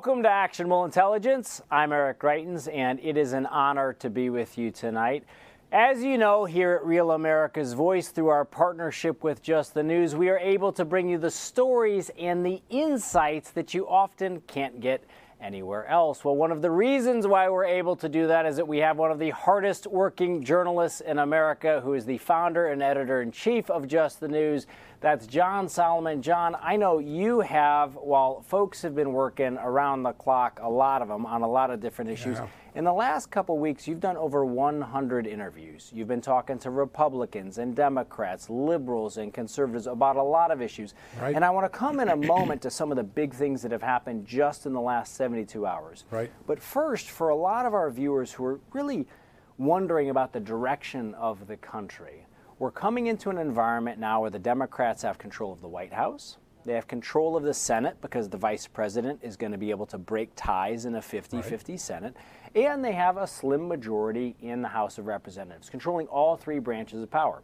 Welcome to Actionable Intelligence. I'm Eric Greitens, and it is an honor to be with you tonight. As you know, here at Real America's Voice, through our partnership with Just the News, we are able to bring you the stories and the insights that you often can't get anywhere else. Well, one of the reasons why we're able to do that is that we have one of the hardest working journalists in America who is the founder and editor in chief of Just the News. That's John Solomon. John, I know you have, while folks have been working around the clock, a lot of them on a lot of different issues. Yeah. In the last couple weeks, you've done over 100 interviews. You've been talking to Republicans and Democrats, liberals and conservatives about a lot of issues. Right. And I want to come in a moment to some of the big things that have happened just in the last 72 hours. Right. But first, for a lot of our viewers who are really wondering about the direction of the country, we're coming into an environment now where the Democrats have control of the White House. They have control of the Senate because the vice president is going to be able to break ties in a 50 50 Senate. And they have a slim majority in the House of Representatives, controlling all three branches of power.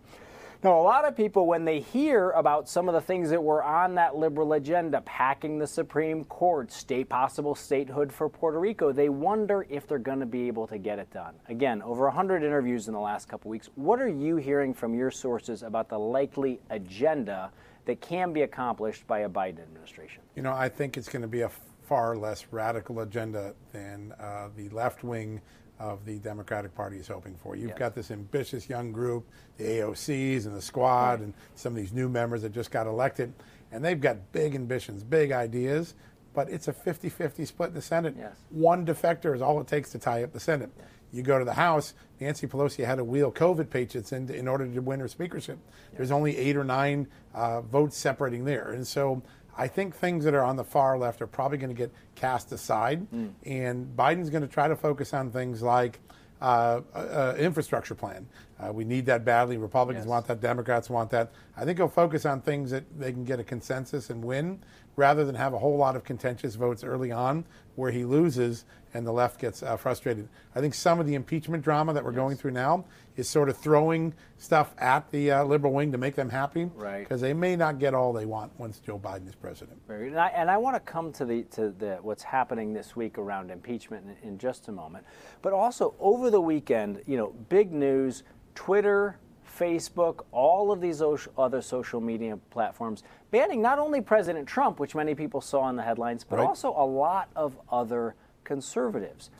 Now, a lot of people, when they hear about some of the things that were on that liberal agenda, packing the Supreme Court, state possible statehood for Puerto Rico, they wonder if they're going to be able to get it done. Again, over 100 interviews in the last couple weeks. What are you hearing from your sources about the likely agenda that can be accomplished by a Biden administration? You know, I think it's going to be a far less radical agenda than uh, the left wing of the Democratic Party is hoping for. You've Yes. got this ambitious young group, the AOCs and the squad, and some of these new members that just got elected, and they've got big ambitions, big ideas, but it's a 50 50 split in the Senate. Yes. One defector is all it takes to tie up the Senate. You go to the House, Nancy Pelosi had to wheel COVID patients in, in order to win her speakership. There's only eight or nine uh, votes separating there. And so I think things that are on the far left are probably going to get cast aside. And Biden's going to try to focus on things like uh, uh, uh, infrastructure plan. Uh, we need that badly. Republicans Yes. want that. Democrats want that. I think he'll focus on things that they can get a consensus and win, rather than have a whole lot of contentious votes early on where he loses and the left gets uh, frustrated. I think some of the impeachment drama that we're going through now is sort of throwing stuff at the uh, liberal wing to make them happy, Right. Because they may not get all they want once Joe Biden is president. Good. And I, and I want to come to the to the what's happening this week around impeachment in, in just a moment. But also over the weekend, you know, big news: Twitter, Facebook, all of these other social media platforms banning not only President Trump, which many people saw in the headlines, but Right. also a lot of other conservatives.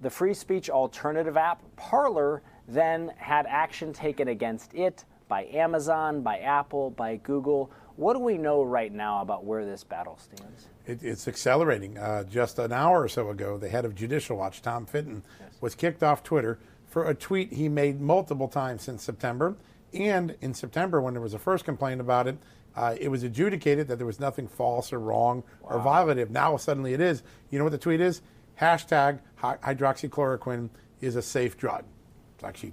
The free speech alternative app Parler then had action taken against it by Amazon, by Apple, by Google. What do we know right now about where this battle stands? It, it's accelerating. Uh, just an hour or so ago, the head of Judicial Watch, Tom Fitton, was kicked off Twitter for a tweet he made multiple times since September. And in September, when there was a first complaint about it, uh, it was adjudicated that there was nothing false or wrong or violative. Now suddenly it is. You know what the tweet is? Hashtag hydroxychloroquine is a safe drug. It's actually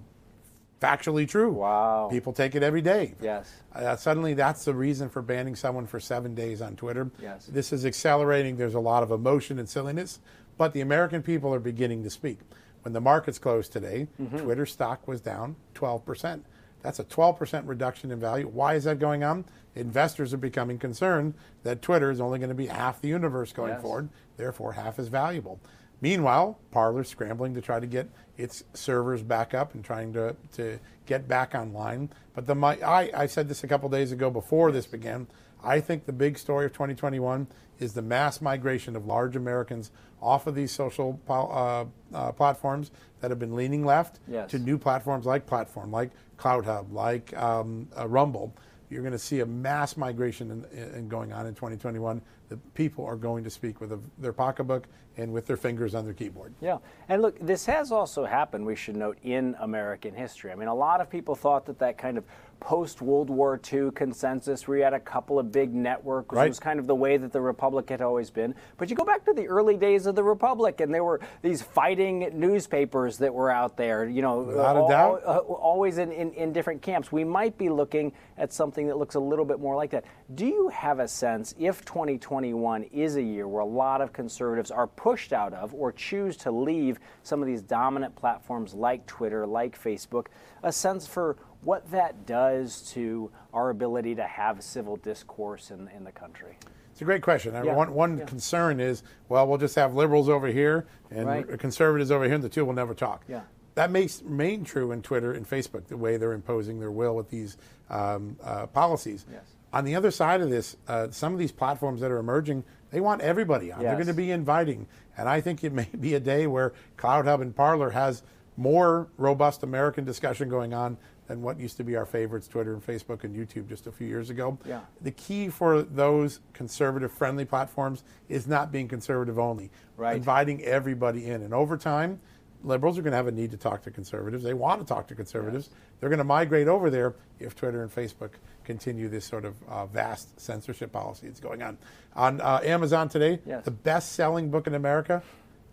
factually true. Wow. People take it every day. Yes. Uh, suddenly, that's the reason for banning someone for seven days on Twitter. Yes. This is accelerating. There's a lot of emotion and silliness, but the American people are beginning to speak. When the markets closed today, Mm-hmm. Twitter stock was down 12%. That's a 12% reduction in value. Why is that going on? Investors are becoming concerned that Twitter is only going to be half the universe going Yes. forward, therefore, half as valuable. Meanwhile, Parler's scrambling to try to get its servers back up and trying to, to get back online. But the my, I, I said this a couple days ago before this began. I think the big story of 2021 is the mass migration of large Americans off of these social uh, uh, platforms that have been leaning left Yes. to new platforms like Platform, like CloutHub, like um, uh, Rumble. you're going to see a mass migration in, in going on in 2021. The people are going to speak with a, their pocketbook and with their fingers on their keyboard. Yeah. And look, this has also happened, we should note, in American history. I mean, a lot of people thought that that kind of post World War II consensus where you had a couple of big networks right. was kind of the way that the Republic had always been. But you go back to the early days of the Republic, and there were these fighting newspapers that were out there, you know, Without all, a doubt. Uh, always in, in, in different camps. We might be looking at something that looks a little bit more like that. Do you have a sense if 2021 is a year where a lot of conservatives are pushed out of or choose to leave some of these dominant platforms like Twitter, like Facebook, a sense for what that does to our ability to have civil discourse in, in the country? It's a great question. Yeah. One, one yeah. concern is, well, we'll just have liberals over here and right. conservatives over here, and the two will never talk. Yeah. That makes remain true in Twitter and Facebook, the way they're imposing their will with these um, uh, policies. Yes. On the other side of this, uh, some of these platforms that are emerging, they want everybody on. Yes. They're going to be inviting. And I think it may be a day where CloutHub and Parler has more robust American discussion going on than what used to be our favorites, Twitter and Facebook and YouTube just a few years ago. Yeah. The key for those conservative friendly platforms is not being conservative only, right. inviting everybody in. And over time, liberals are going to have a need to talk to conservatives. They want to talk to conservatives. Yes. They're going to migrate over there if Twitter and Facebook continue this sort of uh, vast censorship policy that's going on. On uh, Amazon today, yes. the best selling book in America,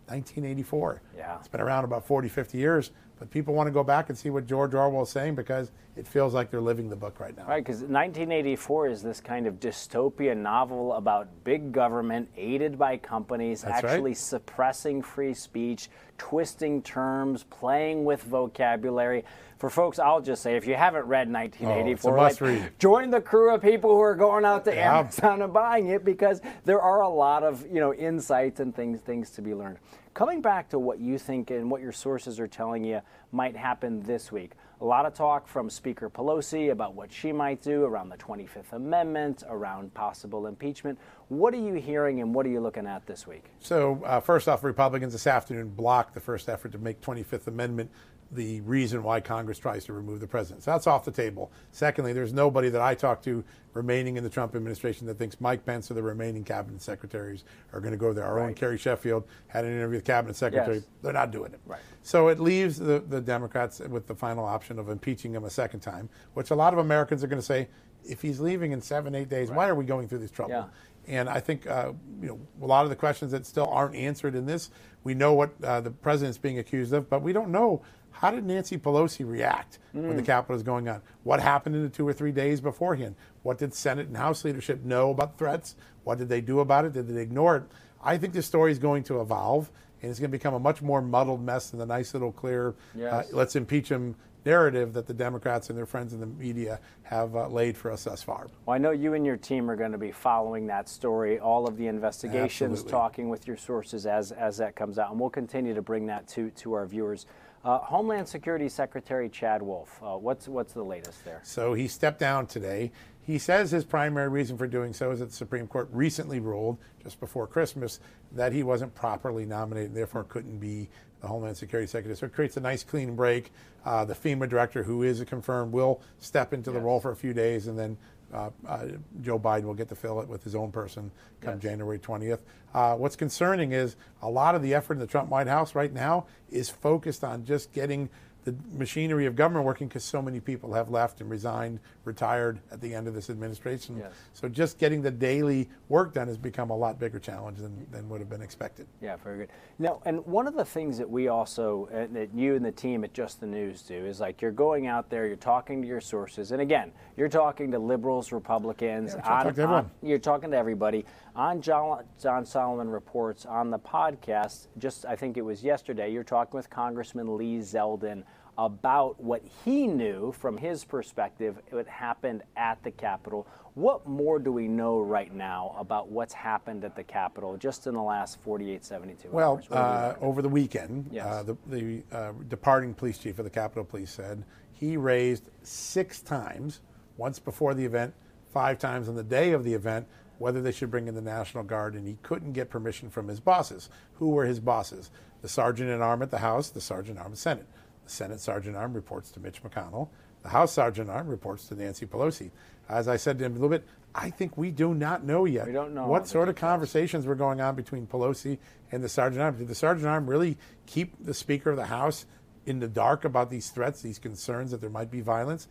1984. Yeah. It's been around about 40, 50 years. But people want to go back and see what George Orwell is saying because it feels like they're living the book right now. Right, because 1984 is this kind of dystopian novel about big government aided by companies That's actually right. suppressing free speech, twisting terms, playing with vocabulary. For folks, I'll just say, if you haven't read 1984, oh, like, join the crew of people who are going out to yeah. Amazon and buying it because there are a lot of you know insights and things things to be learned. Coming back to what you think and what your sources are telling you might happen this week. A lot of talk from Speaker Pelosi about what she might do around the 25th Amendment, around possible impeachment. What are you hearing and what are you looking at this week? So, uh, first off, Republicans this afternoon blocked the first effort to make 25th Amendment the reason why Congress tries to remove the president. So that's off the table. Secondly, there's nobody that I talk to remaining in the Trump administration that thinks Mike Pence or the remaining cabinet secretaries are going to go there. Our right. own Carrie Sheffield had an interview with cabinet secretary. Yes. They're not doing it. Right. So it leaves the, the Democrats with the final option of impeaching him a second time, which a lot of Americans are going to say, if he's leaving in seven, eight days, right. why are we going through this trouble? Yeah. And I think uh, you know a lot of the questions that still aren't answered in this. We know what uh, the president's being accused of, but we don't know how did Nancy Pelosi react mm. when the mm. Capitol was going on? What happened in the two or three days beforehand? What did Senate and House leadership know about threats? What did they do about it? Did they ignore it? I think this story is going to evolve, and it's going to become a much more muddled mess than the nice little clear, uh, yes. uh, let's impeach him narrative that the Democrats and their friends in the media have uh, laid for us thus far. Well, I know you and your team are going to be following that story, all of the investigations, Absolutely. talking with your sources as, as that comes out, and we'll continue to bring that to, to our viewers. Uh, Homeland Security Secretary Chad Wolf, uh, what's what's the latest there? So he stepped down today. He says his primary reason for doing so is that the Supreme Court recently ruled just before Christmas that he wasn't properly nominated, and therefore couldn't be the Homeland Security Secretary. So it creates a nice clean break. Uh, the FEMA director, who is confirmed, will step into yes. the role for a few days, and then uh, uh, Joe Biden will get to fill it with his own person come yes. January 20th. Uh, what's concerning is a lot of the effort in the Trump White House right now is focused on just getting the machinery of government working because so many people have left and resigned, retired at the end of this administration. Yes. So just getting the daily work done has become a lot bigger challenge than, than would have been expected. Yeah, very good. Now, and one of the things that we also, uh, that you and the team at Just the News do is like you're going out there, you're talking to your sources, and again, you're talking to liberals, Republicans, yeah, on, on, you're talking to everybody. On John, John Solomon Reports on the podcast, just I think it was yesterday, you're talking with Congressman Lee Zeldin about what he knew from his perspective, what happened at the Capitol. What more do we know right now about what's happened at the Capitol just in the last 48, 72 well, hours? Well, uh, over the weekend, yes. uh, the, the uh, departing police chief of the Capitol Police said he raised six times, once before the event, five times on the day of the event, whether they should bring in the National Guard, and he couldn't get permission from his bosses. Who were his bosses? The sergeant at arm at the House, the sergeant at arm at the Senate. The Senate Sergeant Arm reports to Mitch McConnell. The House Sergeant Arm reports to Nancy Pelosi. As I said to him a little bit, I think we do not know yet we don't know what sort of conversations were going on between Pelosi and the Sergeant Arm. Did the Sergeant Arm really keep the Speaker of the House in the dark about these threats, these concerns that there might be violence?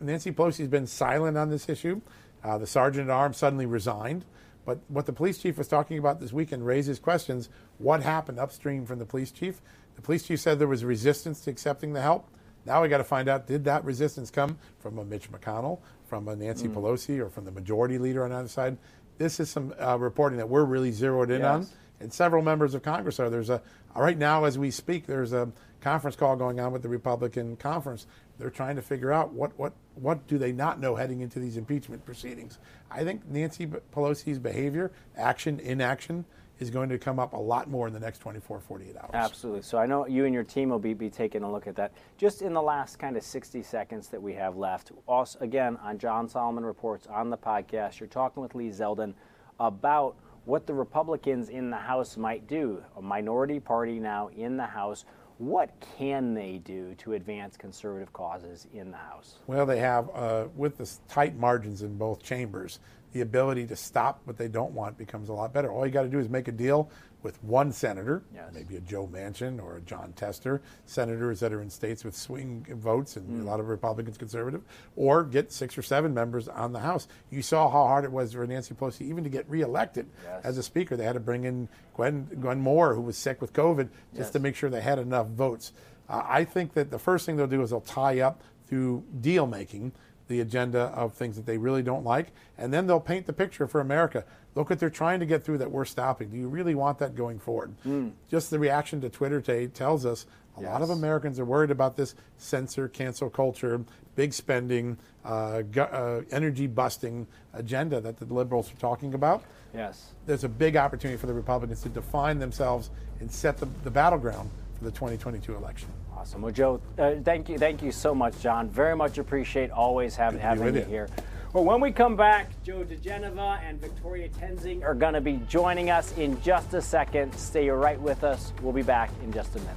Nancy Pelosi has been silent on this issue. Uh, the Sergeant at Arms suddenly resigned. But what the police chief was talking about this weekend raises questions. What happened upstream from the police chief? The police chief said there was resistance to accepting the help. Now we got to find out did that resistance come from a Mitch McConnell, from a Nancy mm. Pelosi, or from the majority leader on the other side? This is some uh, reporting that we're really zeroed in yes. on, and several members of Congress are. There's a right now as we speak. There's a conference call going on with the Republican conference. They're trying to figure out what what what do they not know heading into these impeachment proceedings. I think Nancy Pelosi's behavior, action, inaction is going to come up a lot more in the next 24, 48 hours. Absolutely. So I know you and your team will be, be taking a look at that. Just in the last kind of 60 seconds that we have left, also, again, on John Solomon Reports on the podcast, you're talking with Lee Zeldin about what the Republicans in the House might do. A minority party now in the House. What can they do to advance conservative causes in the House? Well, they have, uh, with the tight margins in both chambers, the ability to stop what they don't want becomes a lot better. All you got to do is make a deal with one senator, yes. maybe a Joe Manchin or a Jon Tester, senators that are in states with swing votes and mm. a lot of Republicans conservative, or get six or seven members on the House. You saw how hard it was for Nancy Pelosi even to get reelected yes. as a speaker. They had to bring in Gwen, Gwen Moore, who was sick with COVID, just yes. to make sure they had enough votes. Uh, I think that the first thing they'll do is they'll tie up through deal making the agenda of things that they really don't like, and then they'll paint the picture for America. Look what they're trying to get through that we're stopping. Do you really want that going forward? Mm. Just the reaction to Twitter today tells us a yes. lot of Americans are worried about this censor, cancel culture, big spending, uh, gu- uh, energy busting agenda that the liberals are talking about. Yes. There's a big opportunity for the Republicans to define themselves and set the, the battleground for the 2022 election. Awesome. Well, Joe, uh, thank you, thank you so much, John. Very much appreciate always have, having you, you here. Well, when we come back, Joe diGenova and Victoria Toensing are going to be joining us in just a second. Stay right with us. We'll be back in just a minute.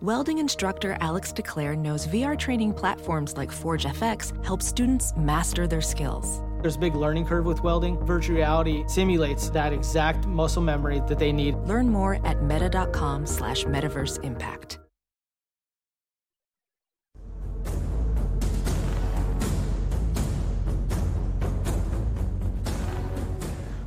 Welding instructor Alex DeClaire knows VR training platforms like Forge FX help students master their skills. There's a big learning curve with welding. Virtual reality simulates that exact muscle memory that they need. Learn more at meta.com slash metaverse impact.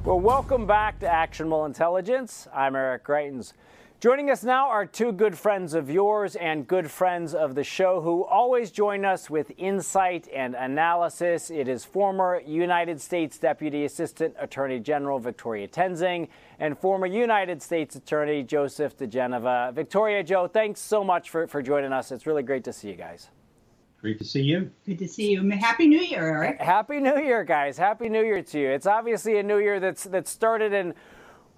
Well, welcome back to Actionable Intelligence. I'm Eric Greitens. Joining us now are two good friends of yours and good friends of the show who always join us with insight and analysis. It is former United States Deputy Assistant Attorney General Victoria Toensing and former United States Attorney Joseph diGenova. Victoria, Joe, thanks so much for, for joining us. It's really great to see you guys. Great to see you. Good to see you. Happy New Year, Eric. Happy New Year, guys. Happy New Year to you. It's obviously a new year that's that started in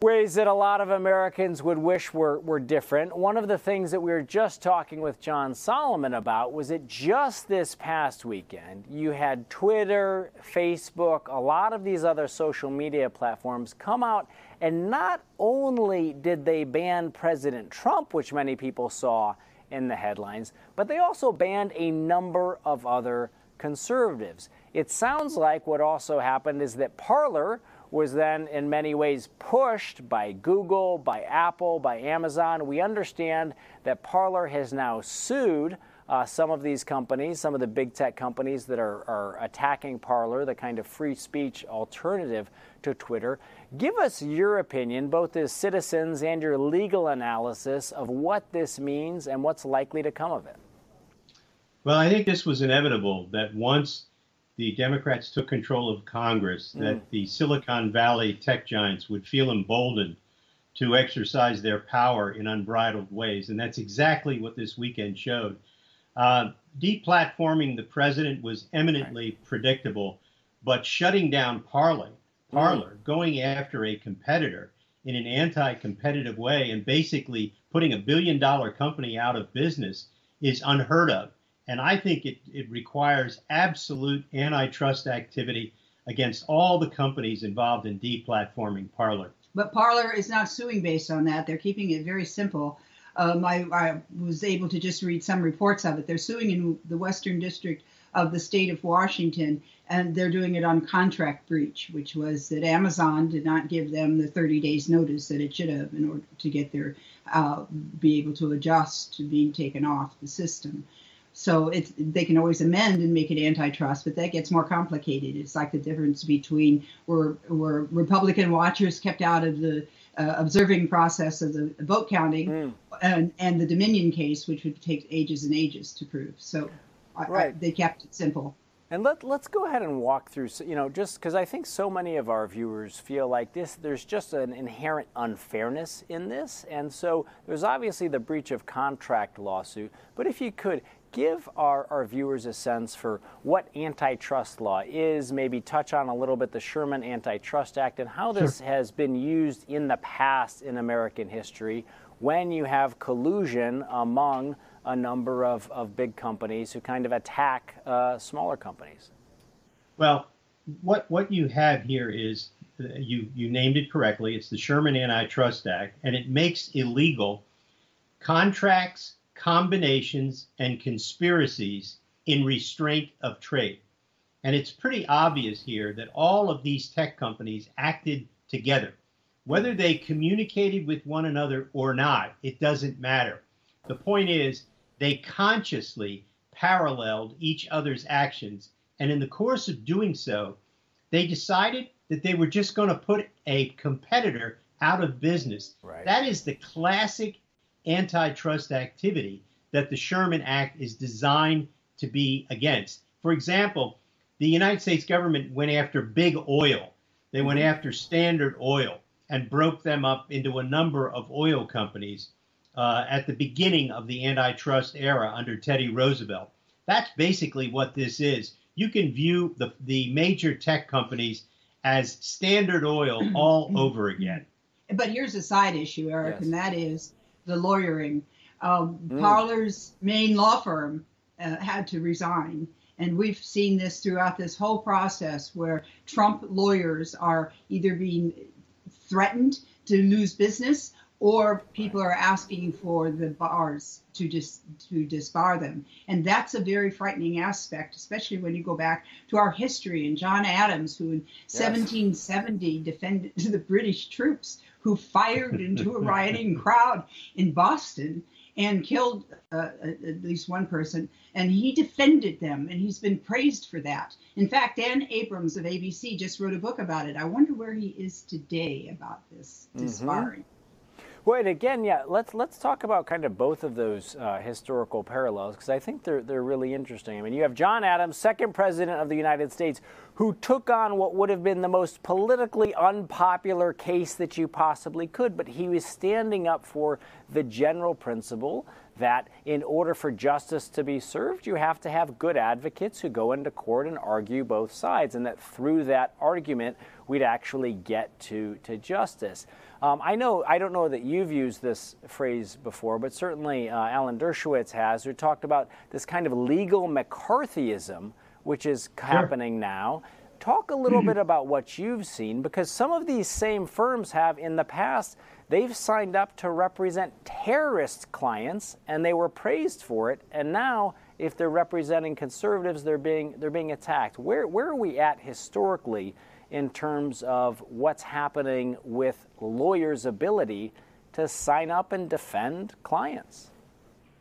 ways that a lot of Americans would wish were, were different. One of the things that we were just talking with John Solomon about was that just this past weekend, you had Twitter, Facebook, a lot of these other social media platforms come out, and not only did they ban President Trump, which many people saw in the headlines, but they also banned a number of other conservatives. It sounds like what also happened is that Parler, was then in many ways pushed by Google, by Apple, by Amazon. We understand that Parler has now sued uh, some of these companies, some of the big tech companies that are, are attacking Parler, the kind of free speech alternative to Twitter. Give us your opinion, both as citizens and your legal analysis of what this means and what's likely to come of it. Well, I think this was inevitable that once the Democrats took control of Congress, mm. that the Silicon Valley tech giants would feel emboldened to exercise their power in unbridled ways. And that's exactly what this weekend showed. Uh, deplatforming the president was eminently predictable, but shutting down Parler, Parler, mm. going after a competitor in an anti-competitive way and basically putting a billion dollar company out of business is unheard of. And I think it, it requires absolute antitrust activity against all the companies involved in deplatforming Parler. but Parler is not suing based on that. They're keeping it very simple. Um, I, I, was able to just read some reports of it. They're suing in the Western District of the state of Washington, and they're doing it on contract breach, which was that Amazon did not give them the 30 days notice that it should have in order to get their uh, be able to adjust to being taken off the system. So it's they can always amend and make it antitrust, but that gets more complicated. It's like the difference between where where Republican watchers kept out of the uh, observing process of the vote counting, mm. and and the Dominion case, which would take ages and ages to prove. So right. I, they kept it simple. And let, let's go ahead and walk through, you know, just because I think so many of our viewers feel like this, there's just an inherent unfairness in this. And so there's obviously the breach of contract lawsuit. But if you could give our, our viewers a sense for what antitrust law is, maybe touch on a little bit the Sherman Antitrust Act and how this sure. has been used in the past in American history when you have collusion among a number of, of big companies who kind of attack uh, smaller companies. Well, what what you have here is uh, you you named it correctly. It's the Sherman Antitrust Act, and it makes illegal contracts, combinations, and conspiracies in restraint of trade. And it's pretty obvious here that all of these tech companies acted together. Whether they communicated with one another or not, it doesn't matter. The point is, they consciously paralleled each other's actions. And in the course of doing so, they decided that they were just going to put a competitor out of business. Right. That is the classic antitrust activity that the Sherman Act is designed to be against. For example, the United States government went after big oil. They went mm-hmm. after Standard Oil and broke them up into a number of oil companies uh, at the beginning of the antitrust era under Teddy Roosevelt. That's basically what this is. You can view the, the major tech companies as Standard Oil all over again. But here's a side issue, Eric, yes. and that is the lawyering. Um, mm. Parler's main law firm uh, had to resign. And we've seen this throughout this whole process where Trump lawyers are either being threatened to lose business or people are asking for the bars to just to disbar them and that's a very frightening aspect especially when you go back to our history and john adams who in yes. 1770 defended the british troops who fired into a rioting crowd in boston and killed uh, at least one person and he defended them and he's been praised for that. In fact dan abrams of abc just wrote a book about it. I wonder where he is today about this mm-hmm. disbarring well, and again, yeah, let's let's talk about kind of both of those uh, historical parallels because I think they're they're really interesting. I mean, you have John Adams, second president of the United States, who took on what would have been the most politically unpopular case that you possibly could, but he was standing up for the general principle that in order for justice to be served, you have to have good advocates who go into court and argue both sides, and that through that argument, we'd actually get to, to justice. Um, I know I don't know that you've used this phrase before, but certainly uh, Alan Dershowitz has, who talked about this kind of legal McCarthyism, which is sure. happening now. Talk a little bit about what you've seen, because some of these same firms have in the past they've signed up to represent terrorist clients, and they were praised for it, and now if they're representing conservatives, they're being they're being attacked. Where where are we at historically? in terms of what's happening with lawyers' ability to sign up and defend clients.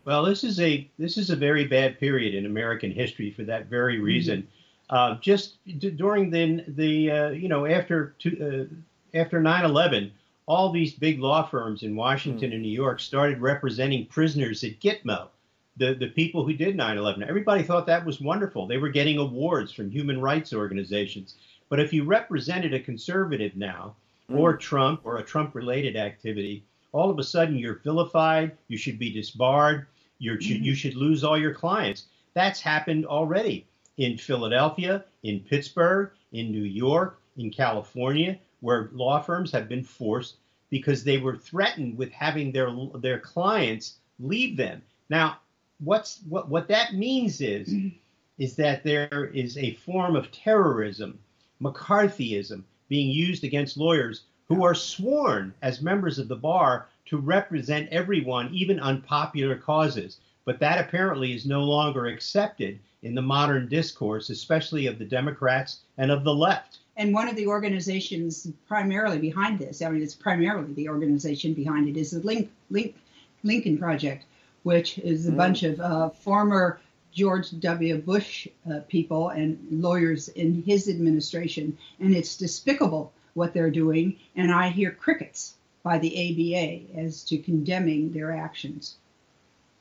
Well, this is a this is a very bad period in American history for that very reason. Mm-hmm. Uh, just d- during the the uh, you know after two, uh, after 9/11, all these big law firms in Washington mm-hmm. and New York started representing prisoners at Gitmo, the the people who did 9/11. Everybody thought that was wonderful. They were getting awards from human rights organizations. But if you represented a conservative now, mm. or Trump, or a Trump related activity, all of a sudden you're vilified, you should be disbarred, you mm. you should lose all your clients. That's happened already in Philadelphia, in Pittsburgh, in New York, in California, where law firms have been forced because they were threatened with having their their clients leave them. Now, what's what what that means is mm. is that there is a form of terrorism McCarthyism being used against lawyers who are sworn as members of the bar to represent everyone, even unpopular causes. But that apparently is no longer accepted in the modern discourse, especially of the Democrats and of the left. And one of the organizations primarily behind this, I mean, it's primarily the organization behind it, is the Link, Link, Lincoln Project, which is a mm. bunch of uh, former George W. Bush uh, people and lawyers in his administration. And it's despicable what they're doing. And I hear crickets by the ABA as to condemning their actions.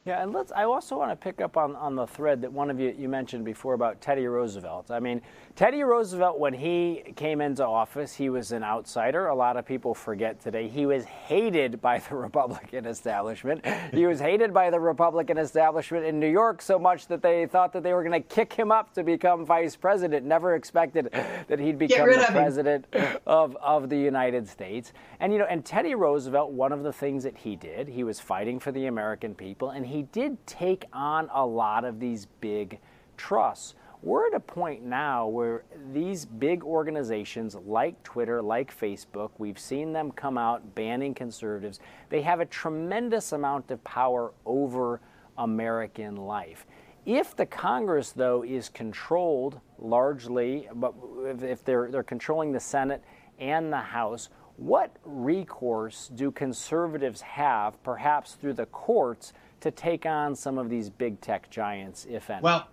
Yeah, and let's. I also want to pick up on, on the thread that one of you you mentioned before about Teddy Roosevelt. I mean, Teddy Roosevelt, when he came into office, he was an outsider. A lot of people forget today. He was hated by the Republican establishment. He was hated by the Republican establishment in New York so much that they thought that they were going to kick him up to become vice president. Never expected that he'd become the president of, of the United States. And you know, and Teddy Roosevelt, one of the things that he did, he was fighting for the American people, and he he did take on a lot of these big trusts. We're at a point now where these big organizations like Twitter, like Facebook, we've seen them come out banning conservatives. They have a tremendous amount of power over American life. If the Congress, though, is controlled largely, but if they're, they're controlling the Senate and the House, what recourse do conservatives have, perhaps through the courts, to take on some of these big tech giants, if any? Well,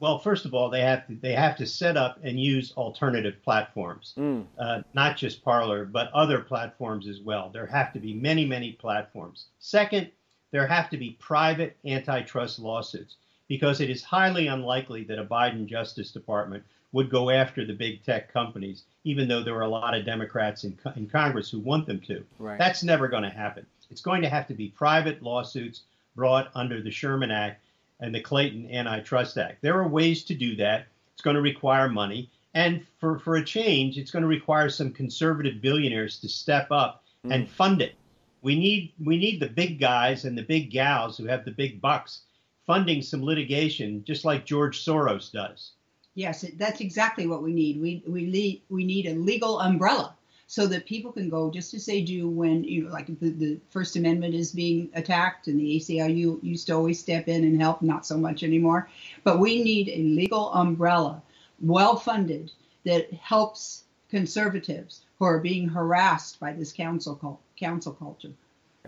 well, first of all, they have to they have to set up and use alternative platforms, mm. uh, not just Parler, but other platforms as well. There have to be many, many platforms. Second, there have to be private antitrust lawsuits because it is highly unlikely that a Biden Justice Department would go after the big tech companies, even though there are a lot of Democrats in, in Congress who want them to. Right. That's never going to happen. It's going to have to be private lawsuits brought under the Sherman Act and the Clayton Antitrust Act. There are ways to do that. It's going to require money. And for, for a change, it's going to require some conservative billionaires to step up mm. and fund it. We need we need the big guys and the big gals who have the big bucks funding some litigation, just like George Soros does. Yes, that's exactly what we need. We we need we need a legal umbrella so that people can go just as they do when you know, like the, the First Amendment is being attacked, and the ACLU used to always step in and help, not so much anymore. But we need a legal umbrella, well funded, that helps conservatives who are being harassed by this council council culture.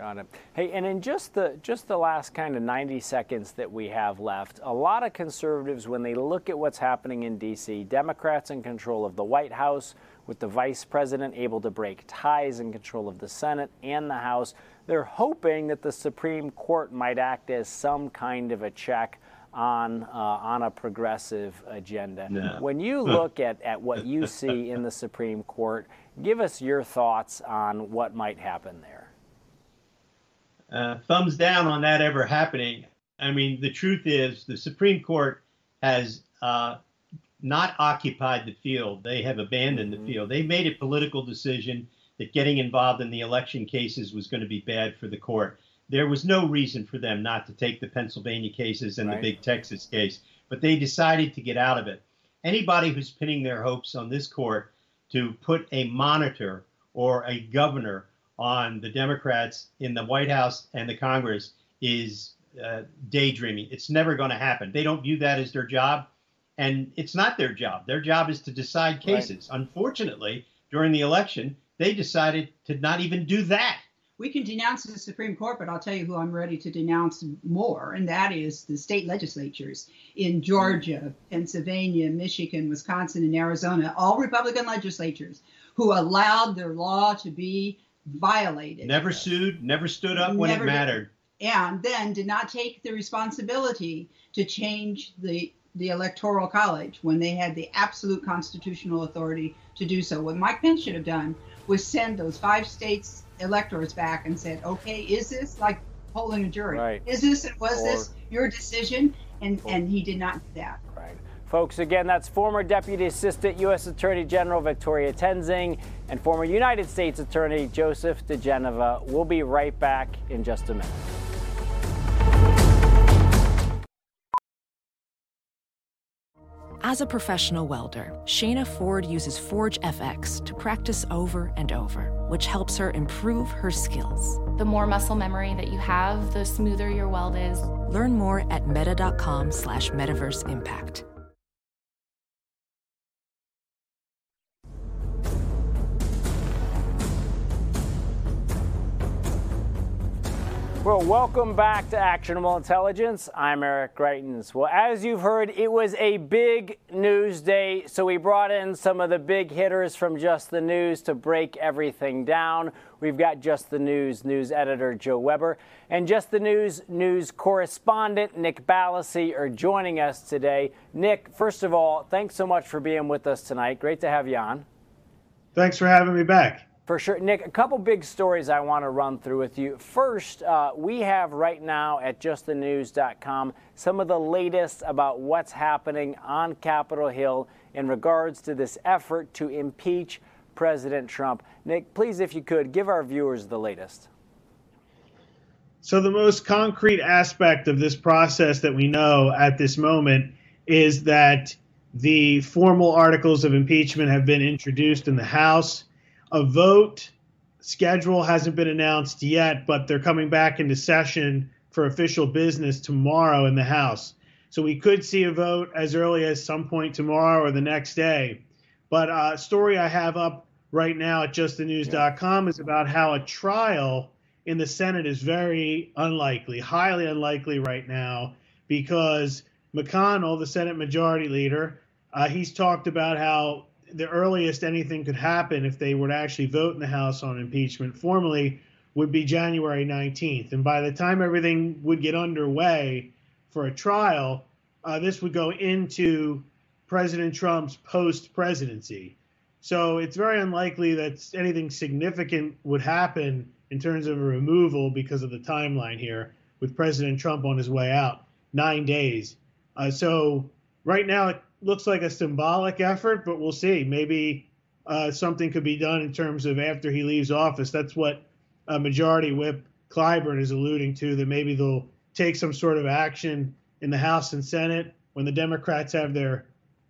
Got it. Hey, and in just the just the last kind of 90 seconds that we have left, a lot of conservatives, when they look at what's happening in D.C., Democrats in control of the White House, with the vice president able to break ties in control of the Senate and the House, they're hoping that the Supreme Court might act as some kind of a check on uh, on a progressive agenda. No. When you look at, at what you see in the Supreme Court, give us your thoughts on what might happen there uh, thumbs down on that ever happening. I mean, the truth is the Supreme Court has uh, not occupied the field. They have abandoned mm-hmm. the field. They made a political decision that getting involved in the election cases was going to be bad for the court. There was no reason for them not to take the Pennsylvania cases and right. the big Texas case, but they decided to get out of it. Anybody who's pinning their hopes on this court to put a monitor or a governor on the Democrats in the White House and the Congress is uh, daydreaming. It's never going to happen. They don't view that as their job, and it's not their job. Their job is to decide cases. Right. Unfortunately, during the election, they decided to not even do that. We can denounce the Supreme Court, but I'll tell you who I'm ready to denounce more, and that is the state legislatures in Georgia, Pennsylvania, Michigan, Wisconsin, and Arizona, all Republican legislatures who allowed their law to be violated. Never sued, never stood up when it mattered. And then did not take the responsibility to change the the electoral college when they had the absolute constitutional authority to do so. What Mike Pence should have done was send those five states electors back and said, okay, is this like polling a jury? Right. Is this and was or, this your decision? And or, and he did not do that. Folks, again, that's former Deputy Assistant U.S. Attorney General Victoria Toensing and former United States Attorney Joseph diGenova. We'll be right back in just a minute. As a professional welder, Shayna Ford uses Forge FX to practice over and over, which helps her improve her skills. The more muscle memory that you have, the smoother your weld is. Learn more at meta.com slash metaverse impact. Well, welcome back to Actionable Intelligence. I'm Eric Greitens. Well, as you've heard, it was a big news day, so we brought in some of the big hitters from Just the News to break everything down. We've got Just the News news editor Joe Weber and Just the News news correspondent Nick Ballasy are joining us today. Nick, first of all, thanks so much for being with us tonight. Great to have you on. Thanks for having me back. For sure. Nick, a couple big stories I want to run through with you. First, uh, we have right now at justthenews.com some of the latest about what's happening on Capitol Hill in regards to this effort to impeach President Trump. Nick, please, if you could, give our viewers the latest. So, the most concrete aspect of this process that we know at this moment is that the formal articles of impeachment have been introduced in the House a vote schedule hasn't been announced yet, but they're coming back into session for official business tomorrow in the House. So we could see a vote as early as some point tomorrow or the next day. But a uh, story I have up right now at justthenews.com is about how a trial in the Senate is very unlikely, highly unlikely right now, because McConnell, the Senate Majority Leader, uh, he's talked about how the earliest anything could happen if they were to actually vote in the House on impeachment formally would be January 19th. And by the time everything would get underway for a trial, uh, this would go into President Trump's post presidency. So it's very unlikely that anything significant would happen in terms of a removal because of the timeline here with President Trump on his way out, nine days. Uh, so right now, looks like a symbolic effort, but we'll see. Maybe uh, something could be done in terms of after he leaves office. That's what uh, Majority Whip Clyburn is alluding to, that maybe they'll take some sort of action in the House and Senate when the Democrats have their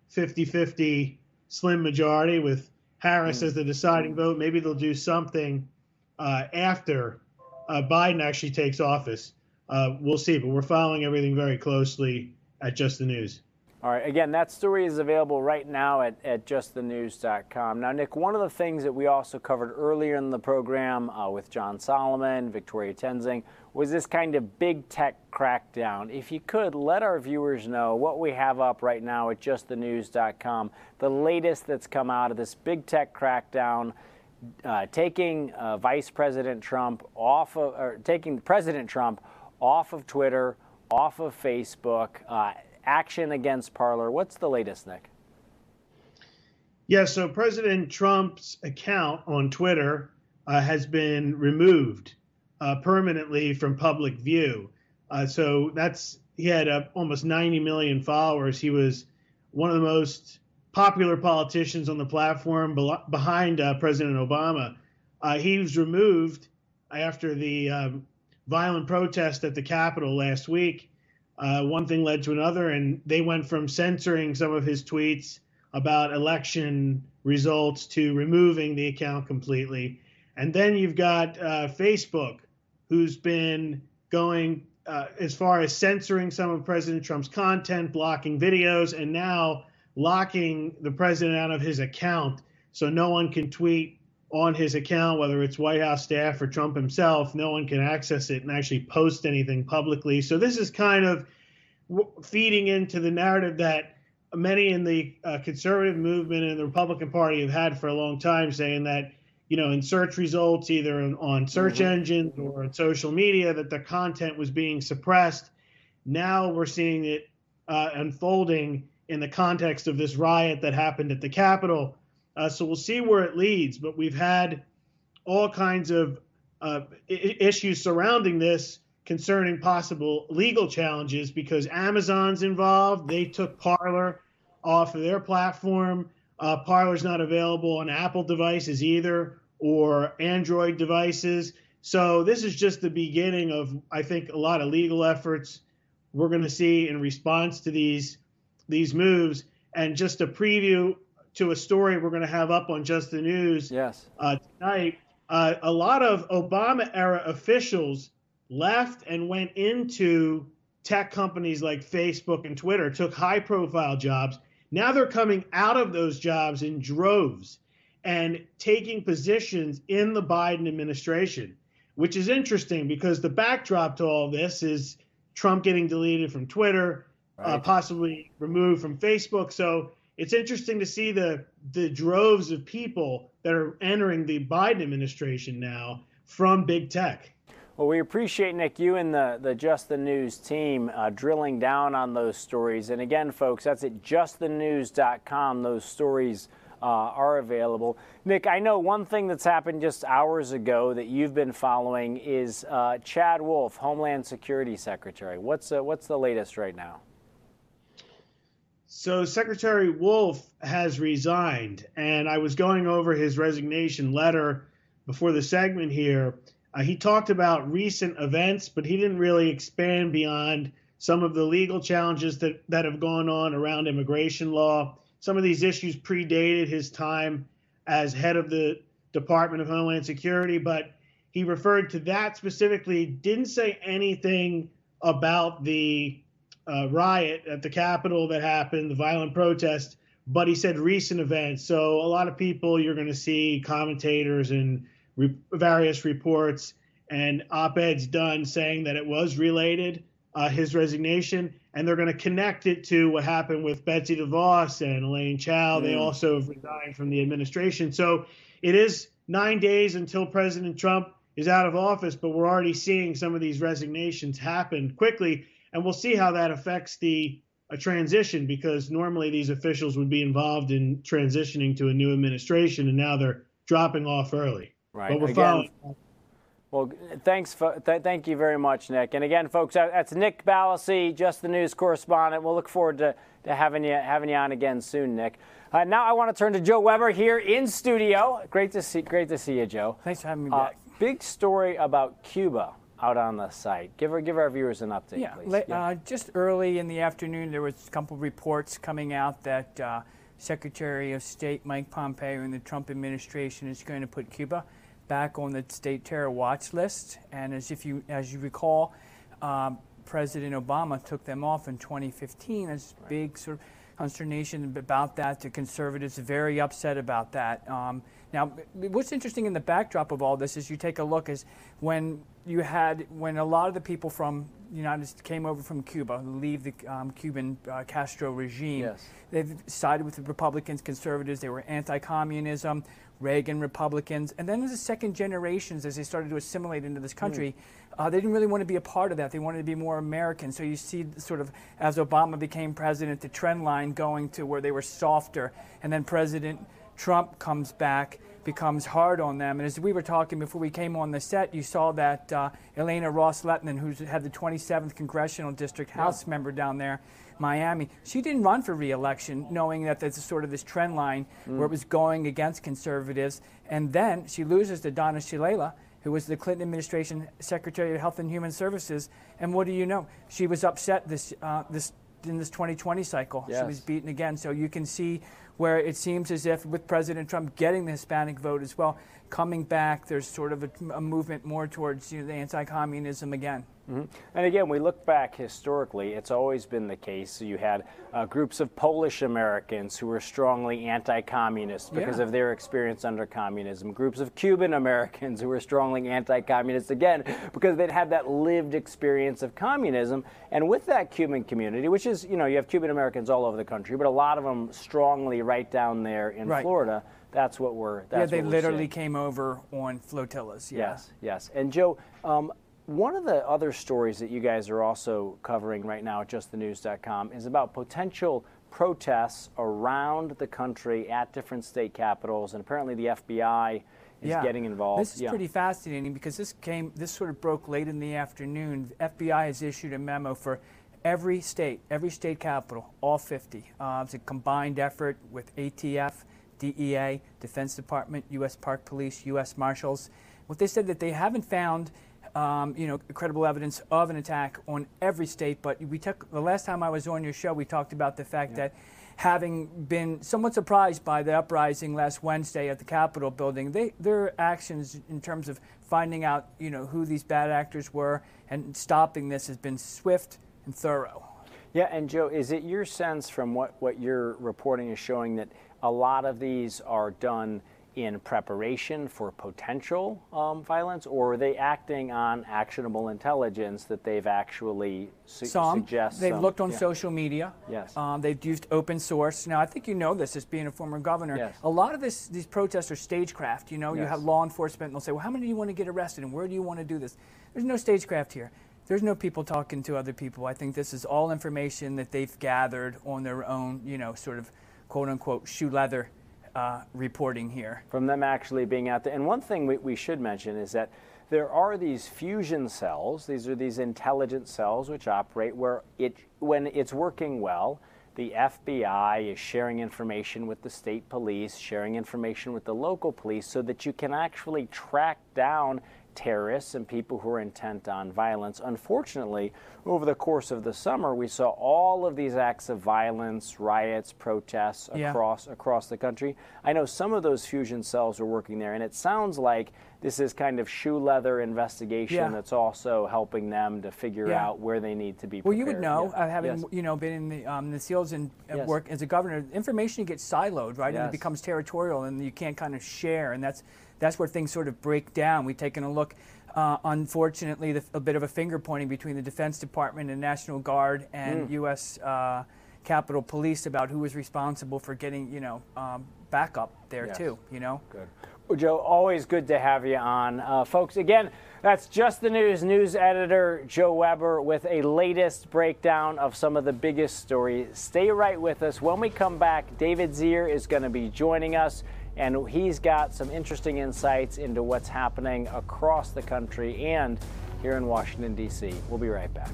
50 50 slim majority with Harris mm. as the deciding vote. Maybe they'll do something uh, after uh, Biden actually takes office. Uh, we'll see, but we're following everything very closely at Just the News. All right, again, that story is available right now at, at justthenews.com. Now, Nick, one of the things that we also covered earlier in the program uh, with John Solomon, Victoria Toensing, was this kind of big tech crackdown. If you could, let our viewers know what we have up right now at justthenews.com, the latest that's come out of this big tech crackdown. Uh, taking uh, Vice President Trump off of, or taking President Trump off of Twitter, off of Facebook, uh, action against Parler. What's the latest, Nick? Yeah, so President Trump's account on Twitter uh, has been removed uh, permanently from public view. Uh, so that's he had uh, almost 90 million followers. He was one of the most popular politicians on the platform behind uh, President Obama. Uh, he was removed after the um, violent protest at the Capitol last week uh, one thing led to another, and they went from censoring some of his tweets about election results to removing the account completely. And then you've got uh, Facebook, who's been going uh, as far as censoring some of President Trump's content, blocking videos, and now locking the president out of his account so no one can tweet on his account, whether it's White House staff or Trump himself, no one can access it and actually post anything publicly. So this is kind of feeding into the narrative that many in the uh, conservative movement and the Republican Party have had for a long time, saying that you know in search results, either on search mm-hmm. engines or on social media, that the content was being suppressed. Now we're seeing it uh, unfolding in the context of this riot that happened at the Capitol uh, so we'll see where it leads. But we've had all kinds of uh, issues surrounding this concerning possible legal challenges because Amazon's involved. They took Parler off of their platform. Uh, Parler's not available on Apple devices either or Android devices. So this is just the beginning of, I think, a lot of legal efforts we're going to see in response to these these moves. And just a preview to a story we're going to have up on Just the News yes. uh, tonight. Uh, a lot of Obama era officials left and went into tech companies like Facebook and Twitter, took high profile jobs. Now they're coming out of those jobs in droves and taking positions in the Biden administration, which is interesting because the backdrop to all this is Trump getting deleted from Twitter, uh, right. uh, possibly removed from Facebook. So it's interesting to see the the droves of people that are entering the Biden administration now from big tech. Well, we appreciate, Nick, you and the, the Just the News team uh, drilling down on those stories. And again, folks, that's at justthenews.com. Those stories uh, are available. Nick, I know one thing that's happened just hours ago that you've been following is uh, Chad Wolf, Homeland Security Secretary. What's, uh, what's the latest right now? So, Secretary Wolf has resigned, and I was going over his resignation letter before the segment here. Uh, he talked about recent events, but he didn't really expand beyond some of the legal challenges that, that have gone on around immigration law. Some of these issues predated his time as head of the Department of Homeland Security, but he referred to that specifically, didn't say anything about the uh, riot at the Capitol that happened, the violent protest, but he said recent events. So a lot of people you're going to see commentators and re- various reports and op-eds done saying that it was related uh, his resignation, and they're going to connect it to what happened with Betsy DeVos and Elaine Chao. Mm. They also have resigned from the administration. So it is nine days until President Trump is out of office, but we're already seeing some of these resignations happen quickly, and we'll see how that affects the a transition because normally these officials would be involved in transitioning to a new administration, and now they're dropping off early. Right. But we're again, following. Well, thanks. Th- thank you very much, Nick. And again, folks, that's Nick Ballasy, Just the News correspondent. We'll look forward to, to having you having you on again soon, Nick. Uh, now I want to turn to Joe Weber here in studio. Great to see, great to see you, Joe. Thanks for having me uh, back. Big story about Cuba out on the site. Give our, give our viewers an update, yeah, please. yeah. Uh, just early in the afternoon, there was a couple of reports coming out that uh, Secretary of State Mike Pompeo and the Trump administration is going to put Cuba back on the state terror watch list. And as if you as you recall, um, President Obama took them off in 2015. There's right. big sort of consternation about that. The conservatives are very upset about that. Um, now, what's interesting in the backdrop of all this is you take a look is when you had when a lot of the people from the United States came over from Cuba, leave the um, Cuban uh, Castro regime. Yes. They sided with the Republicans, conservatives. They were anti-communism. Reagan Republicans, and then as the second generations, as they started to assimilate into this country, mm. uh, they didn't really want to be a part of that. They wanted to be more American. So you see, sort of, as Obama became president, the trend line going to where they were softer, and then President Trump comes back, becomes hard on them. And as we were talking before we came on the set, you saw that uh, Ileana Ros-Lehtinen, who's had the 27th congressional district House yeah. member down there Miami. She didn't run for reelection, knowing that there's sort of this trend line mm. where it was going against conservatives. And then she loses to Donna Shalala, who was the Clinton administration Secretary of Health and Human Services. And what do you know? She was upset this uh, this in this 2020 cycle. Yes. She was beaten again. So you can see where it seems as if with President Trump getting the Hispanic vote as well, coming back, there's sort of a, a movement more towards you know, the anti-communism again. Mm-hmm. And again, we look back historically, it's always been the case. You had uh, groups of Polish Americans who were strongly anti communist because yeah. of their experience under communism, groups of Cuban Americans who were strongly anti communist again because they'd had that lived experience of communism. And with that Cuban community, which is, you know, you have Cuban Americans all over the country, but a lot of them strongly right down there in right. Florida that's what we're. That's yeah, they literally seeing. came over on flotillas. Yeah. Yes, yes. And Joe, um, one of the other stories that you guys are also covering right now at justthenews.com is about potential protests around the country at different state capitals, and apparently the FBI is yeah. getting involved. This is yeah. pretty fascinating because this came, this sort of broke late in the afternoon. The FBI has issued a memo for every state, every state capital, all 50. Uh, it's a combined effort with ATF, DEA, Defense Department, U.S. Park Police, U.S. Marshals. What they said that they haven't found um, you know, credible evidence of an attack on every state. But we took the last time I was on your show, we talked about the fact yeah. that having been somewhat surprised by the uprising last Wednesday at the Capitol building, they, their actions in terms of finding out, you know, who these bad actors were and stopping this has been swift and thorough. Yeah, and Joe, is it your sense from what, what your reporting is showing that a lot of these are done in preparation for potential um, violence, or are they acting on actionable intelligence that they've actually su- some, suggest? They've some, looked on yeah. social media. Yes. Um, they've used open source. Now, I think you know this as being a former governor. Yes. A lot of this, these protests are stagecraft. You know, you have law enforcement, and they'll say, well, how many do you want to get arrested, and where do you want to do this? There's no stagecraft here. There's no people talking to other people. I think this is all information that they've gathered on their own, you know, sort of quote unquote shoe leather uh, reporting here. from them actually being out there. And one thing we, we should mention is that there are these fusion cells. These are these intelligent cells which operate where it, when it's working well, the FBI is sharing information with the state police, sharing information with the local police, so that you can actually track down terrorists and people who are intent on violence. Unfortunately, over the course of the summer, we saw all of these acts of violence, riots, protests Yeah. across across the country. I know some of those fusion cells are working there, and it sounds like this is kind of shoe leather investigation Yeah. that's also helping them to figure Yeah. out where they need to be. Well, you would know, uh, having Yes. you know been in the, um, the SEALs and uh, Yes. work as a governor, information gets siloed, right, and it becomes territorial, and you can't kind of share, and that's that's where things sort of break down. We've taken a look. Uh, unfortunately, the, a bit of a finger pointing between the Defense Department and National Guard and Mm. U.S. Uh, Capitol Police about who was responsible for getting, you know, um, backup there Yes. too. You know. Good. Well, Joe, always good to have you on. Uh, folks, again, that's Just the News news editor Joe Weber with a latest breakdown of some of the biggest stories. Stay right with us. When we come back, David Zier is going to be joining us, and he's got some interesting insights into what's happening across the country and here in Washington, D.C. We'll be right back.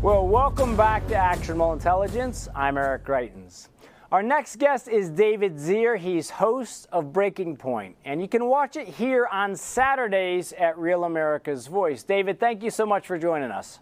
Well, welcome back to Actionable Intelligence. I'm Eric Greitens. Our next guest is David Zier. He's host of Breaking Point, and you can watch it here on Saturdays at Real America's Voice. David, thank you so much for joining us.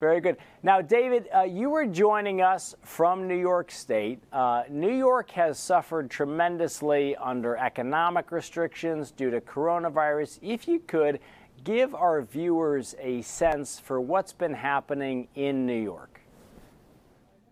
Very good. Now, David, uh, you were joining us from New York State. Uh, New York has suffered tremendously under economic restrictions due to coronavirus. If you could, give our viewers a sense for what's been happening in New York.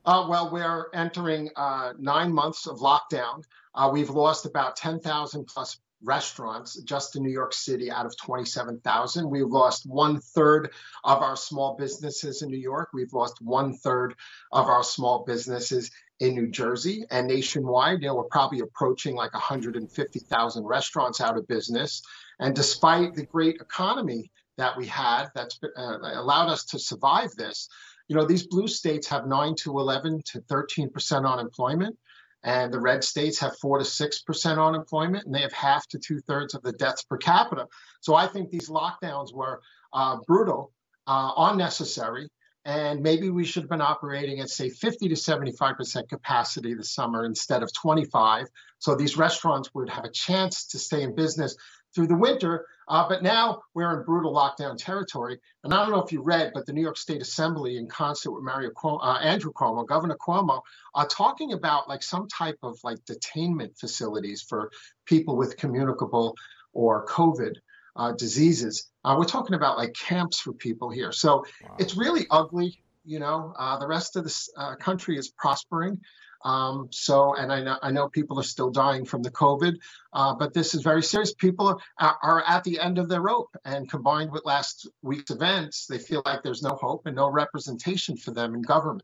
Uh, well, we're entering uh, nine months of lockdown. Uh, we've lost about 10,000 plus restaurants just in New York City out of 27,000. We've lost one third of our small businesses in New York. We've lost one third of our small businesses in New Jersey and nationwide. You know, we're probably approaching like 150,000 restaurants out of business. And despite the great economy that we had that's been, uh, allowed us to survive this, you know, these blue states have 9 to 11 to 13% unemployment, and the red states have 4 to 6% unemployment, and they have half to two thirds of the deaths per capita. So I think these lockdowns were uh, brutal, uh, unnecessary, and maybe we should have been operating at, say, 50 to 75% capacity this summer instead of 25. So these restaurants would have a chance to stay in business through the winter. Uh, but now we're in brutal lockdown territory. And I don't know if you read, but the New York State Assembly, in concert with Mario Cuomo, uh, Andrew Cuomo, Governor Cuomo, are talking about like some type of like detainment facilities for people with communicable or COVID uh, diseases. Uh, we're talking about like camps for people here. So wow. it's really ugly. You know, uh, the rest of the uh, country is prospering. Um, so, and I know, I know people are still dying from the COVID, uh, but this is very serious. People are, are at the end of their rope, and combined with last week's events, they feel like there's no hope and no representation for them in government.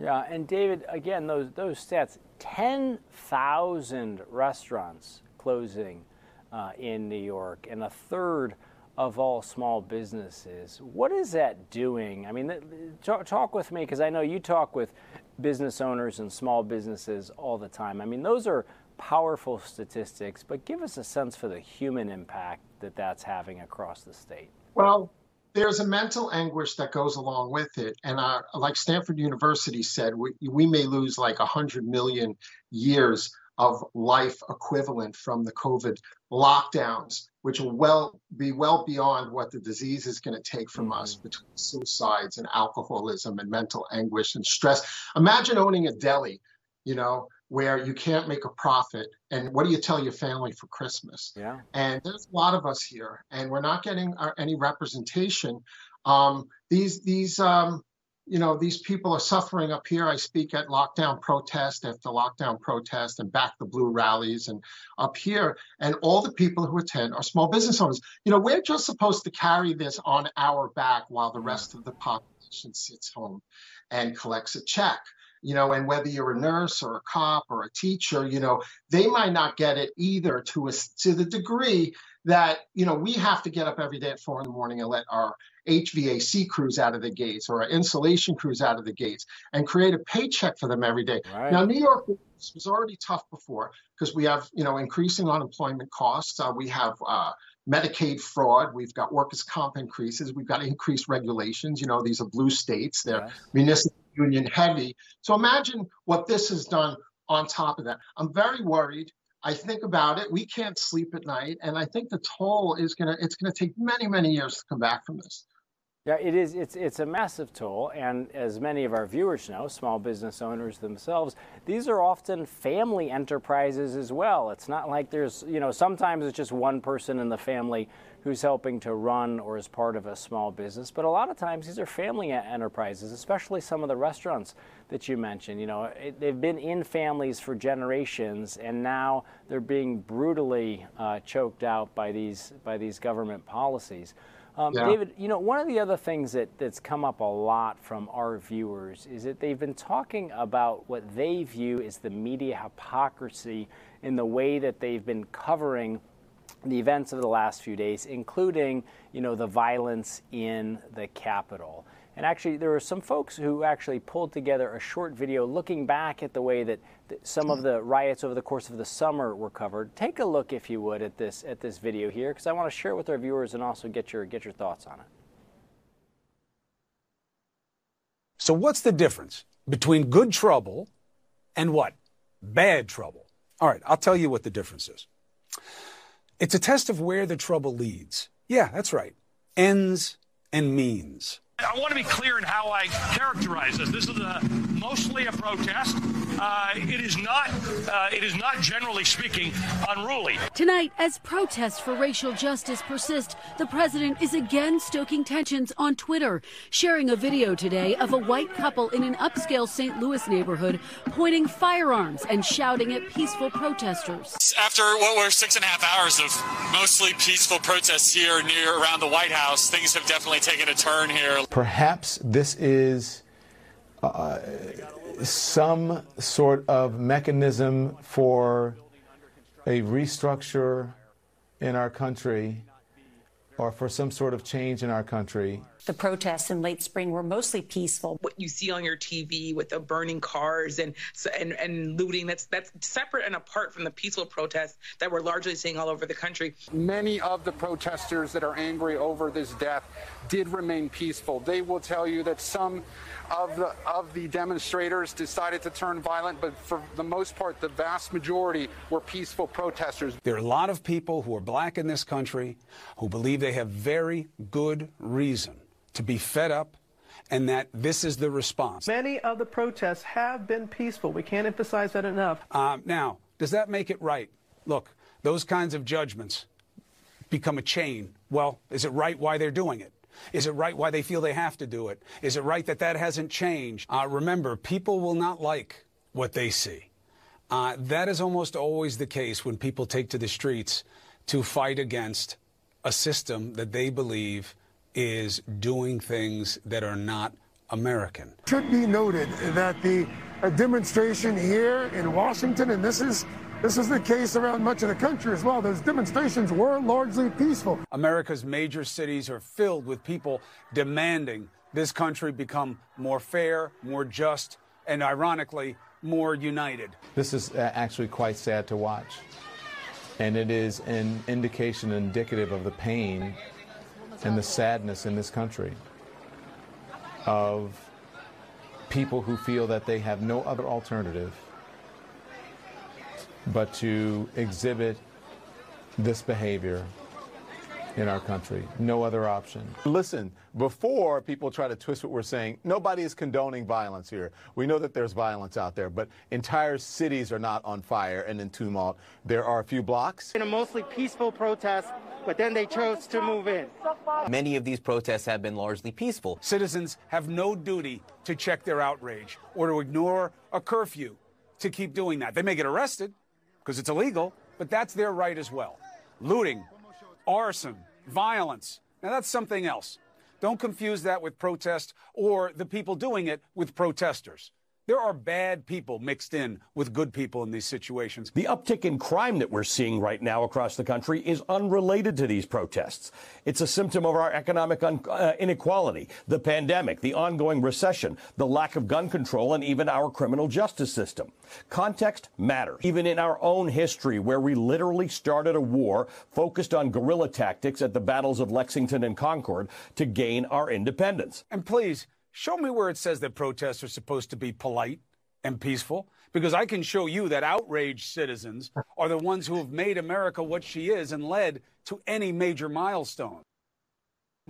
Yeah, and David, again, those those stats: ten thousand restaurants closing uh, in New York, and a third of all small businesses. What is that doing? I mean, talk, talk with me because I know you talk with business owners and small businesses all the time. I mean, those are powerful statistics, but give us a sense for the human impact that that's having across the state. Well, there's a mental anguish that goes along with it. And uh, like Stanford University said, we, we may lose like 100 million years of life equivalent from the COVID lockdowns, which will well be well beyond what the disease is going to take from mm-hmm. us between suicides and alcoholism and mental anguish and stress. Imagine owning a deli, you know, where you can't make a profit and what do you tell your family for christmas yeah and there's a lot of us here and we're not getting our, any representation um, these these um, you know these people are suffering up here. I speak at lockdown protest after lockdown protest and back the blue rallies and up here. And all the people who attend are small business owners. You know we're just supposed to carry this on our back while the rest of the population sits home and collects a check. You know, and whether you're a nurse or a cop or a teacher, you know, they might not get it either to a, to the degree that, you know, we have to get up every day at four in the morning and let our HVAC crews out of the gates or our insulation crews out of the gates and create a paycheck for them every day. Right. Now, New York was already tough before because we have, you know, increasing unemployment costs. Uh, we have uh, Medicaid fraud. We've got workers' comp increases. We've got increased regulations. You know, these are blue states. They're municipal union heavy. So imagine what this has done on top of that. I'm very worried. I think about it. We can't sleep at night, and I think the toll is gonna. It's gonna take many, many years to come back from this. Yeah, it is. It's it's a massive toll, and as many of our viewers know, small business owners themselves, these are often family enterprises as well. It's not like there's, you know, sometimes it's just one person in the family who's helping to run or is part of a small business, but a lot of times these are family enterprises, especially some of the restaurants that you mentioned. You know, it, they've been in families for generations, and now they're being brutally uh, choked out by these by these government policies. Um, yeah. David, you know, one of the other things that, that's come up a lot from our viewers is that they've been talking about what they view as the media hypocrisy in the way that they've been covering the events of the last few days, including, you know, the violence in the Capitol. And actually, there were some folks who actually pulled together a short video looking back at the way that some of the riots over the course of the summer were covered. Take a look, if you would, at this at this video here, because I want to share it with our viewers and also get your get your thoughts on it. So, what's the difference between good trouble and what? Bad trouble. All right, I'll tell you what the difference is. It's a test of where the trouble leads. Yeah, that's right. Ends and means. I want to be clear in how I characterize this. This is a, mostly a protest. Uh, it is not. Uh, it is not generally speaking unruly. Tonight, as protests for racial justice persist, the president is again stoking tensions on Twitter, sharing a video today of a white couple in an upscale St. Louis neighborhood pointing firearms and shouting at peaceful protesters. After what were six and a half hours of mostly peaceful protests here near around the White House, things have definitely taken a turn here. Perhaps this is some sort of mechanism for a restructure in our country or for some sort of change in our country the protests in late spring were mostly peaceful. What you see on your TV with the burning cars and and, and looting, that's that's separate and apart from the peaceful protests that we're largely seeing all over the country. Many of the protesters that are angry over this death did remain peaceful. They will tell you that some of the of the demonstrators decided to turn violent, but for the most part, the vast majority were peaceful protesters. There are a lot of people who are black in this country who believe they have very good reason to be fed up and that this is the response. Many of the protests have been peaceful. We can't emphasize that enough. Um, now, does that make it right? Look, those kinds of judgments become a chain. Well, is it right why they're doing it? Is it right why they feel they have to do it? Is it right that that hasn't changed? Uh, remember, people will not like what they see. Uh, that is almost always the case when people take to the streets to fight against a system that they believe is doing things that are not American. It should be noted that the demonstration here in Washington, and this is this is the case around much of the country as well. Those demonstrations were largely peaceful. America's major cities are filled with people demanding this country become more fair, more just, and ironically, more united. This is uh, actually quite sad to watch. And it is an indication indicative of the pain and the sadness in this country of people who feel that they have no other alternative but to exhibit this behavior in our country. No other option. Listen, before people try to twist what we're saying, nobody is condoning violence here. We know that there's violence out there, but entire cities are not on fire and in tumult. There are a few blocks. In a mostly peaceful protest, but then they chose to move in. Many of these protests have been largely peaceful. Citizens have no duty to check their outrage or to ignore a curfew to keep doing that. They may get arrested because it's illegal, but that's their right as well. Looting, arson, violence. Now, that's something else. Don't confuse that with protest or the people doing it with protesters. There are bad people mixed in with good people in these situations. The uptick in crime that we're seeing right now across the country is unrelated to these protests. It's a symptom of our economic un- uh, inequality, the pandemic, the ongoing recession, the lack of gun control, and even our criminal justice system. Context matters. Even in our own history, where we literally started a war focused on guerrilla tactics at the battles of Lexington and Concord to gain our independence. And please, Show me where it says that protests are supposed to be polite and peaceful, because I can show you that outraged citizens are the ones who have made America what she is and led to any major milestone.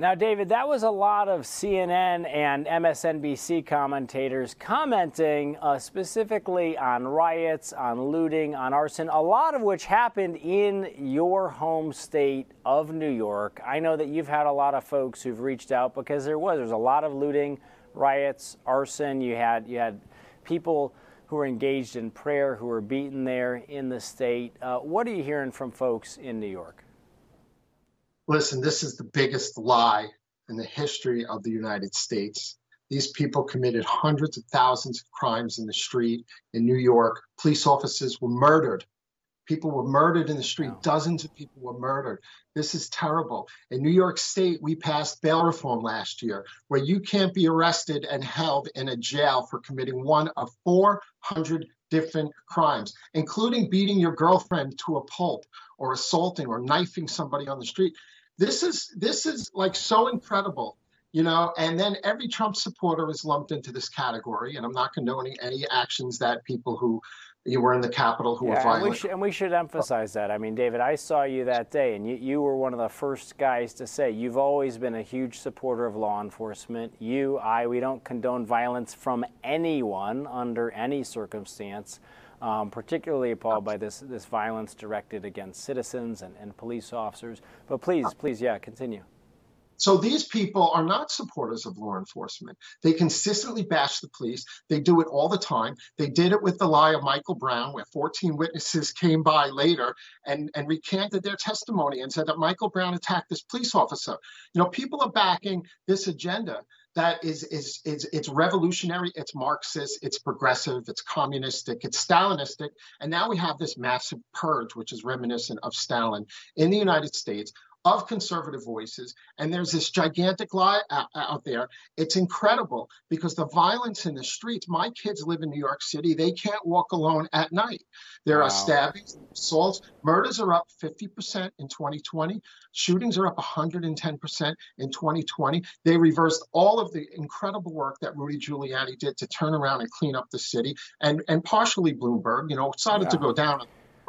Now, David, that was a lot of CNN and MSNBC commentators commenting uh, specifically on riots, on looting, on arson, a lot of which happened in your home state of New York. I know that you've had a lot of folks who've reached out because there was there's a lot of looting, riots, arson. You had you had people who were engaged in prayer who were beaten there in the state. Uh, what are you hearing from folks in New York? Listen, this is the biggest lie in the history of the United States. These people committed hundreds of thousands of crimes in the street in New York. Police officers were murdered People were murdered in the street. Wow. Dozens of people were murdered. This is terrible. In New York State, we passed bail reform last year, where you can't be arrested and held in a jail for committing one of 400 different crimes, including beating your girlfriend to a pulp or assaulting or knifing somebody on the street. This is this is like so incredible you know and then every trump supporter is lumped into this category and i'm not condoning any actions that people who you were in the Capitol who yeah, were violent. And we, should, and we should emphasize that. I mean, David, I saw you that day, and you, you were one of the first guys to say you've always been a huge supporter of law enforcement. You, I, we don't condone violence from anyone under any circumstance. Um, particularly appalled by this, this violence directed against citizens and, and police officers. But please, please, yeah, continue. So these people are not supporters of law enforcement. They consistently bash the police. They do it all the time. They did it with the lie of Michael Brown, where 14 witnesses came by later and, and recanted their testimony and said that Michael Brown attacked this police officer. You know, people are backing this agenda that is is is it's revolutionary, it's Marxist, it's progressive, it's communistic, it's Stalinistic, and now we have this massive purge, which is reminiscent of Stalin in the United States, of conservative voices. And there's this gigantic lie out, out, there. It's incredible because the violence in the streets, my kids live in New York City. They can't walk alone at night. There wow. are stabbings, assaults, murders are up 50% in 2020. Shootings are up 110% in 2020. They reversed all of the incredible work that Rudy Giuliani did to turn around and clean up the city. And, and partially Bloomberg, you know, decided yeah. to go down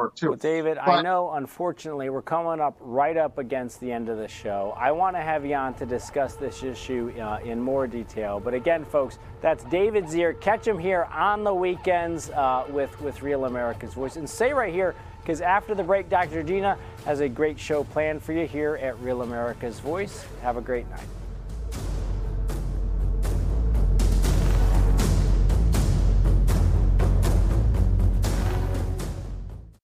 too. Well, David, but, I know unfortunately we're coming up right up against the end of the show. I want to have you on to discuss this issue uh, in more detail. But again, folks, that's David Zier. Catch him here on the weekends uh, with, with Real America's Voice. And stay right here because after the break, Dr. Gina has a great show planned for you here at Real America's Voice. Have a great night.